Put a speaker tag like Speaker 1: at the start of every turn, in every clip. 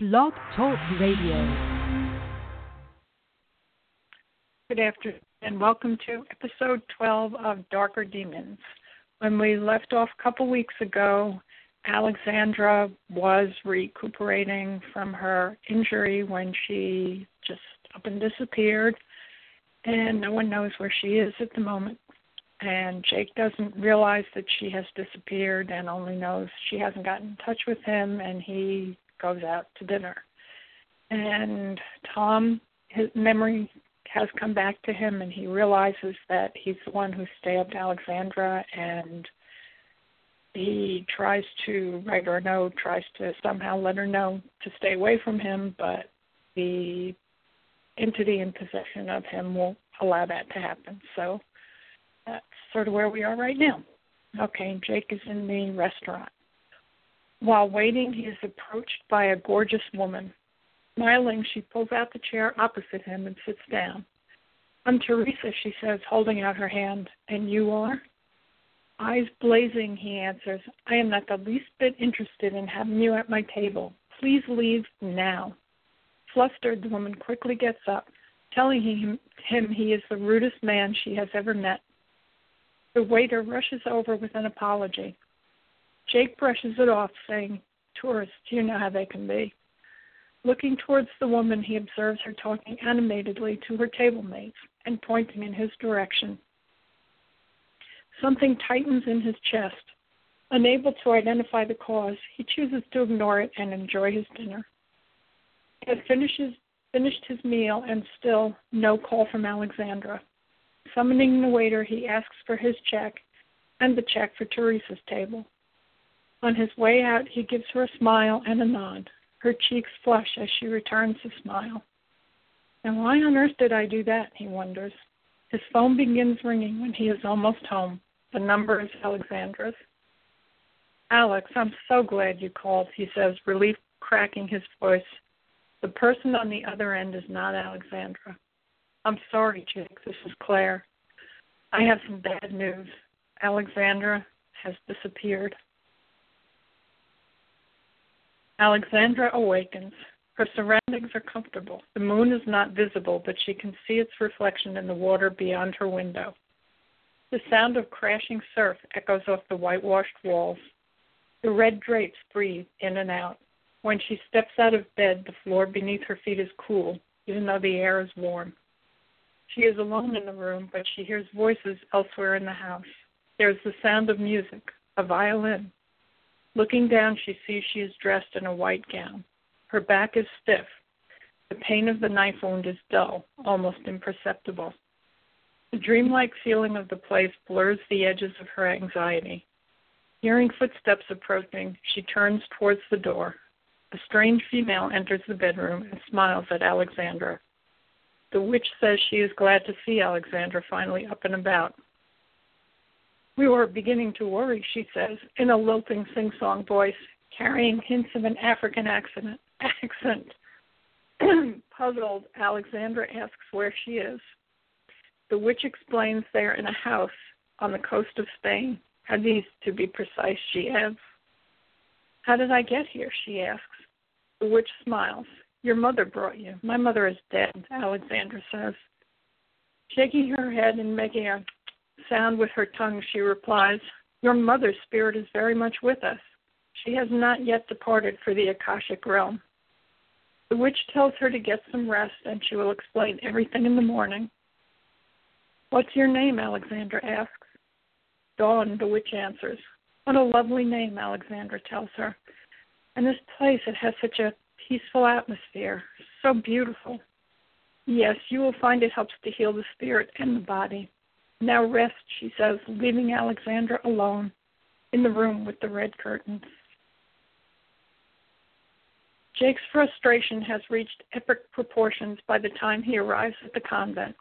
Speaker 1: Blog Talk Radio.
Speaker 2: Good afternoon, and welcome to episode 12 of Darker Demons. When we left off a couple weeks ago, Alexandra was recuperating from her injury when she just up and disappeared, and no one knows where she is at the moment. And Jake doesn't realize that she has disappeared and only knows she hasn't gotten in touch with him, and he goes out to dinner. And Tom, his memory has come back to him, and he realizes that he's the one who stabbed Alexandra, and he tries to write her a note, tries to somehow let her know to stay away from him, but the entity in possession of him won't allow that to happen. So that's sort of where we are right now. Okay, Jake is in the restaurant. While waiting, he is approached by a gorgeous woman. Smiling, she pulls out the chair opposite him and sits down. I'm Teresa, she says, holding out her hand. And you are? Eyes blazing, he answers. I am not the least bit interested in having you at my table. Please leave now. Flustered, the woman quickly gets up, telling him, he is the rudest man she has ever met. The waiter rushes over with an apology. Jake brushes it off, saying, Tourists, you know how they can be. Looking towards the woman, he observes her talking animatedly to her table mates and pointing in his direction. Something tightens in his chest. Unable to identify the cause, he chooses to ignore it and enjoy his dinner. He has finishes, finished his meal and still no call from Alexandra. Summoning the waiter, he asks for his check and the check for Teresa's table. On his way out, he gives her a smile and a nod. Her cheeks flush as she returns the smile. And why on earth did I do that? He wonders. His phone begins ringing when he is almost home. The number is Alexandra's. Alex, I'm so glad you called, he says, relief cracking his voice. The person on the other end is not Alexandra. I'm sorry, Jake. This is Claire. I have some bad news. Alexandra has disappeared. Alexandra awakens. Her surroundings are comfortable. The moon is not visible, but she can see its reflection in the water beyond her window. The sound of crashing surf echoes off the whitewashed walls. The red drapes breathe in and out. When she steps out of bed, the floor beneath her feet is cool, even though the air is warm. She is alone in the room, but she hears voices elsewhere in the house. There is the sound of music, a violin, Looking down, she sees she is dressed in a white gown. Her back is stiff. The pain of the knife wound is dull, almost imperceptible. The dreamlike feeling of the place blurs the edges of her anxiety. Hearing footsteps approaching, she turns towards the door. A strange female enters the bedroom and smiles at Alexandra. The witch says she is glad to see Alexandra finally up and about. We were beginning to worry, she says, in a lilting sing song voice, carrying hints of an African accent. accent. Puzzled, Alexandra asks where she is. The witch explains they are in a house on the coast of Spain. Cadiz, to be precise, she adds. How did I get here? she asks. The witch smiles. Your mother brought you. My mother is dead, Alexandra says. Shaking her head and making a sound with her tongue, she replies, Your mother's spirit is very much with us. She has not yet departed for the Akashic realm. The witch tells her to get some rest and she will explain everything in the morning. What's your name? Alexandra asks. Dawn, the witch answers. What a lovely name, Alexandra tells her. And this place, it has such a peaceful atmosphere, so beautiful. Yes, you will find it helps to heal the spirit and the body. Now rest, she says, leaving Alexandra alone in the room with the red curtains. Jake's frustration has reached epic proportions by the time he arrives at the convent.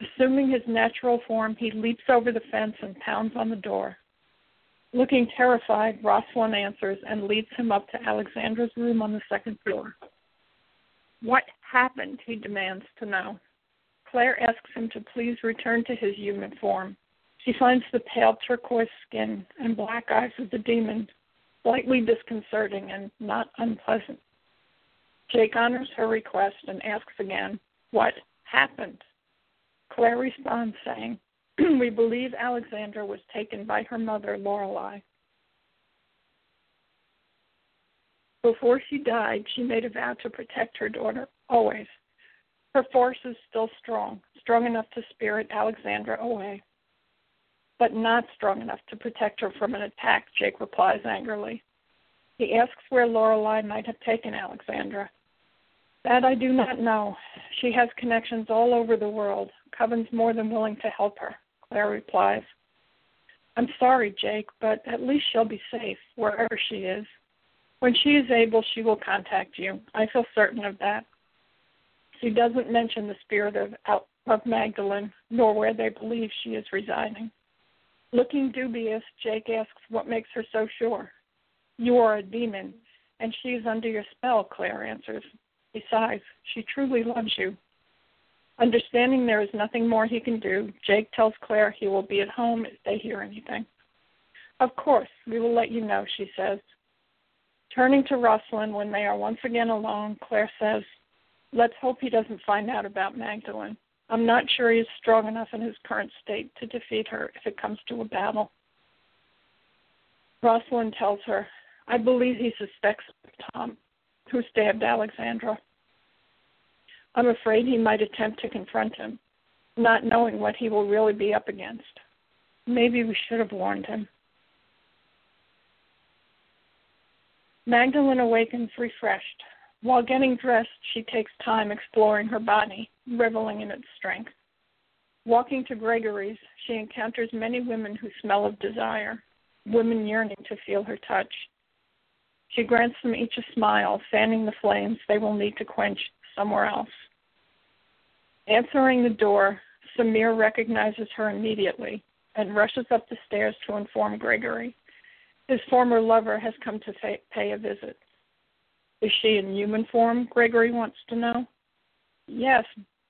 Speaker 2: Assuming his natural form, he leaps over the fence and pounds on the door. Looking terrified, Rosalind answers and leads him up to Alexandra's room on the second floor. What happened? he demands to know. Claire asks him to please return to his human form. She finds the pale turquoise skin and black eyes of the demon slightly disconcerting and not unpleasant. Jake honors her request and asks again, What happened? Claire responds saying, We believe Alexandra was taken by her mother, Lorelei. Before she died, she made a vow to protect her daughter always. Her force is still strong, strong enough to spirit Alexandra away, but not strong enough to protect her from an attack, Jake replies angrily. He asks where Lorelei might have taken Alexandra. That I do not know. She has connections all over the world. Coven's more than willing to help her, Claire replies. I'm sorry, Jake, but at least she'll be safe wherever she is. When she is able, she will contact you. I feel certain of that. She doesn't mention the spirit of, of Magdalene, nor where they believe she is residing. Looking dubious, Jake asks what makes her so sure. You are a demon, and she is under your spell, Claire answers. Besides, she truly loves you. Understanding there is nothing more he can do, Jake tells Claire he will be at home if they hear anything. Of course, we will let you know, she says. Turning to Rosalind when they are once again alone, Claire says, Let's hope he doesn't find out about Magdalene. I'm not sure he is strong enough in his current state to defeat her if it comes to a battle. Rosalind tells her, I believe he suspects Tom, who stabbed Alexandra. I'm afraid he might attempt to confront him, not knowing what he will really be up against. Maybe we should have warned him. Magdalene awakens refreshed. While getting dressed, she takes time exploring her body, reveling in its strength. Walking to Gregory's, she encounters many women who smell of desire, women yearning to feel her touch. She grants them each a smile, fanning the flames they will need to quench somewhere else. Answering the door, Samir recognizes her immediately and rushes up the stairs to inform Gregory. His former lover has come to pay a visit. Is she in human form? Gregory wants to know. Yes,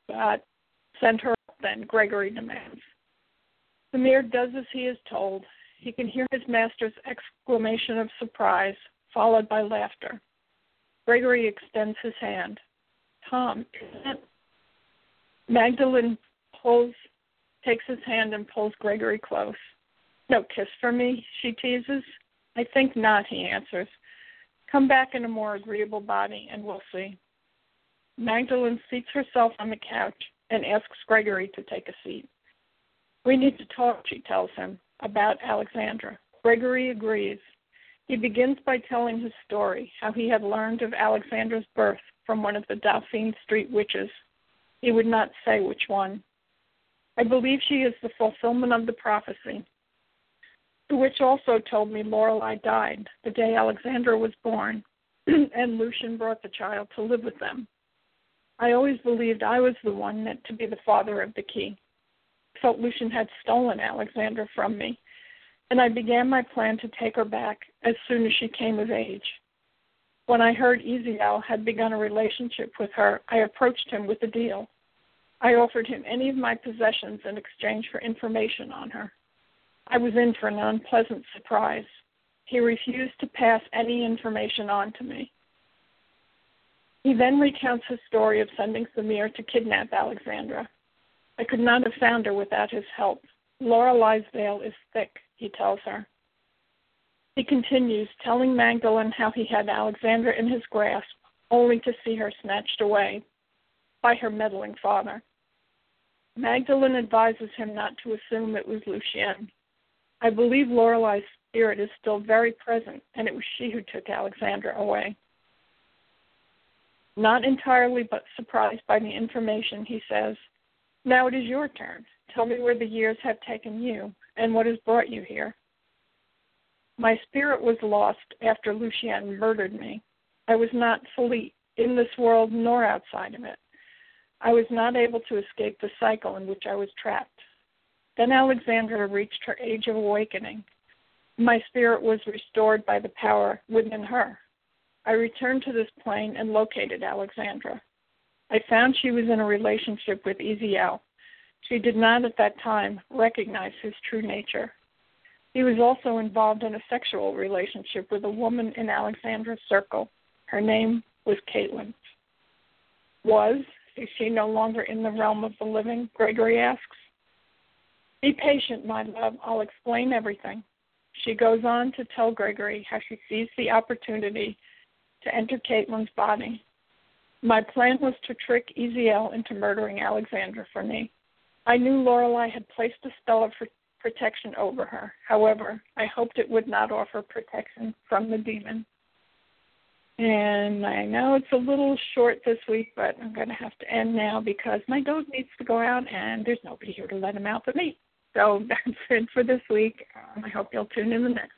Speaker 2: but send her up then, Gregory demands. Samir does as he is told. He can hear his master's exclamation of surprise, followed by laughter. Gregory extends his hand. Tom, isn't? Magdalene pulls, takes his hand and pulls Gregory close. No kiss for me, she teases. I think not, he answers. Come back in a more agreeable body and we'll see. Magdalene seats herself on the couch and asks Gregory to take a seat. We need to talk, she tells him, about Alexandra. Gregory agrees. He begins by telling his story, how he had learned of Alexandra's birth from one of the Dauphine Street witches. He would not say which one. I believe she is the fulfillment of the prophecy, the witch also told me Lorelei died the day Alexandra was born, and Lucian brought the child to live with them. I always believed I was the one meant to be the father of the key. Felt Lucian had stolen Alexandra from me, and I began my plan to take her back as soon as she came of age. When I heard Eziel had begun a relationship with her, I approached him with a deal. I offered him any of my possessions in exchange for information on her. I was in for an unpleasant surprise. He refused to pass any information on to me. He then recounts his story of sending Samir to kidnap Alexandra. I could not have found her without his help. Lorelei's veil is thick, he tells her. He continues, telling Magdalene how he had Alexandra in his grasp, only to see her snatched away by her meddling father. Magdalene advises him not to assume it was Lucien. I believe Lorelei's spirit is still very present, and it was she who took Alexandra away. Not entirely, but surprised by the information, he says, Now it is your turn. Tell me where the years have taken you, and what has brought you here. My spirit was lost after Lucien murdered me. I was not fully in this world nor outside of it. I was not able to escape the cycle in which I was trapped. Then Alexandra reached her age of awakening. My spirit was restored by the power within her. I returned to this plane and located Alexandra. I found she was in a relationship with Eziel. She did not at that time recognize his true nature. He was also involved in a sexual relationship with a woman in Alexandra's circle. Her name was Caitlin. Was. Is she no longer in the realm of the living? Gregory asks. Be patient, my love. I'll explain everything. She goes on to tell Gregory how she seized the opportunity to enter Caitlin's body. My plan was to trick Eziel into murdering Alexandra for me. I knew Lorelei had placed a spell of protection over her. However, I hoped it would not offer protection from the demon. And I know it's a little short this week, but I'm going to have to end now because my dog needs to go out and there's nobody here to let him out but me. So that's it for this week. Um, I hope you'll tune in the next.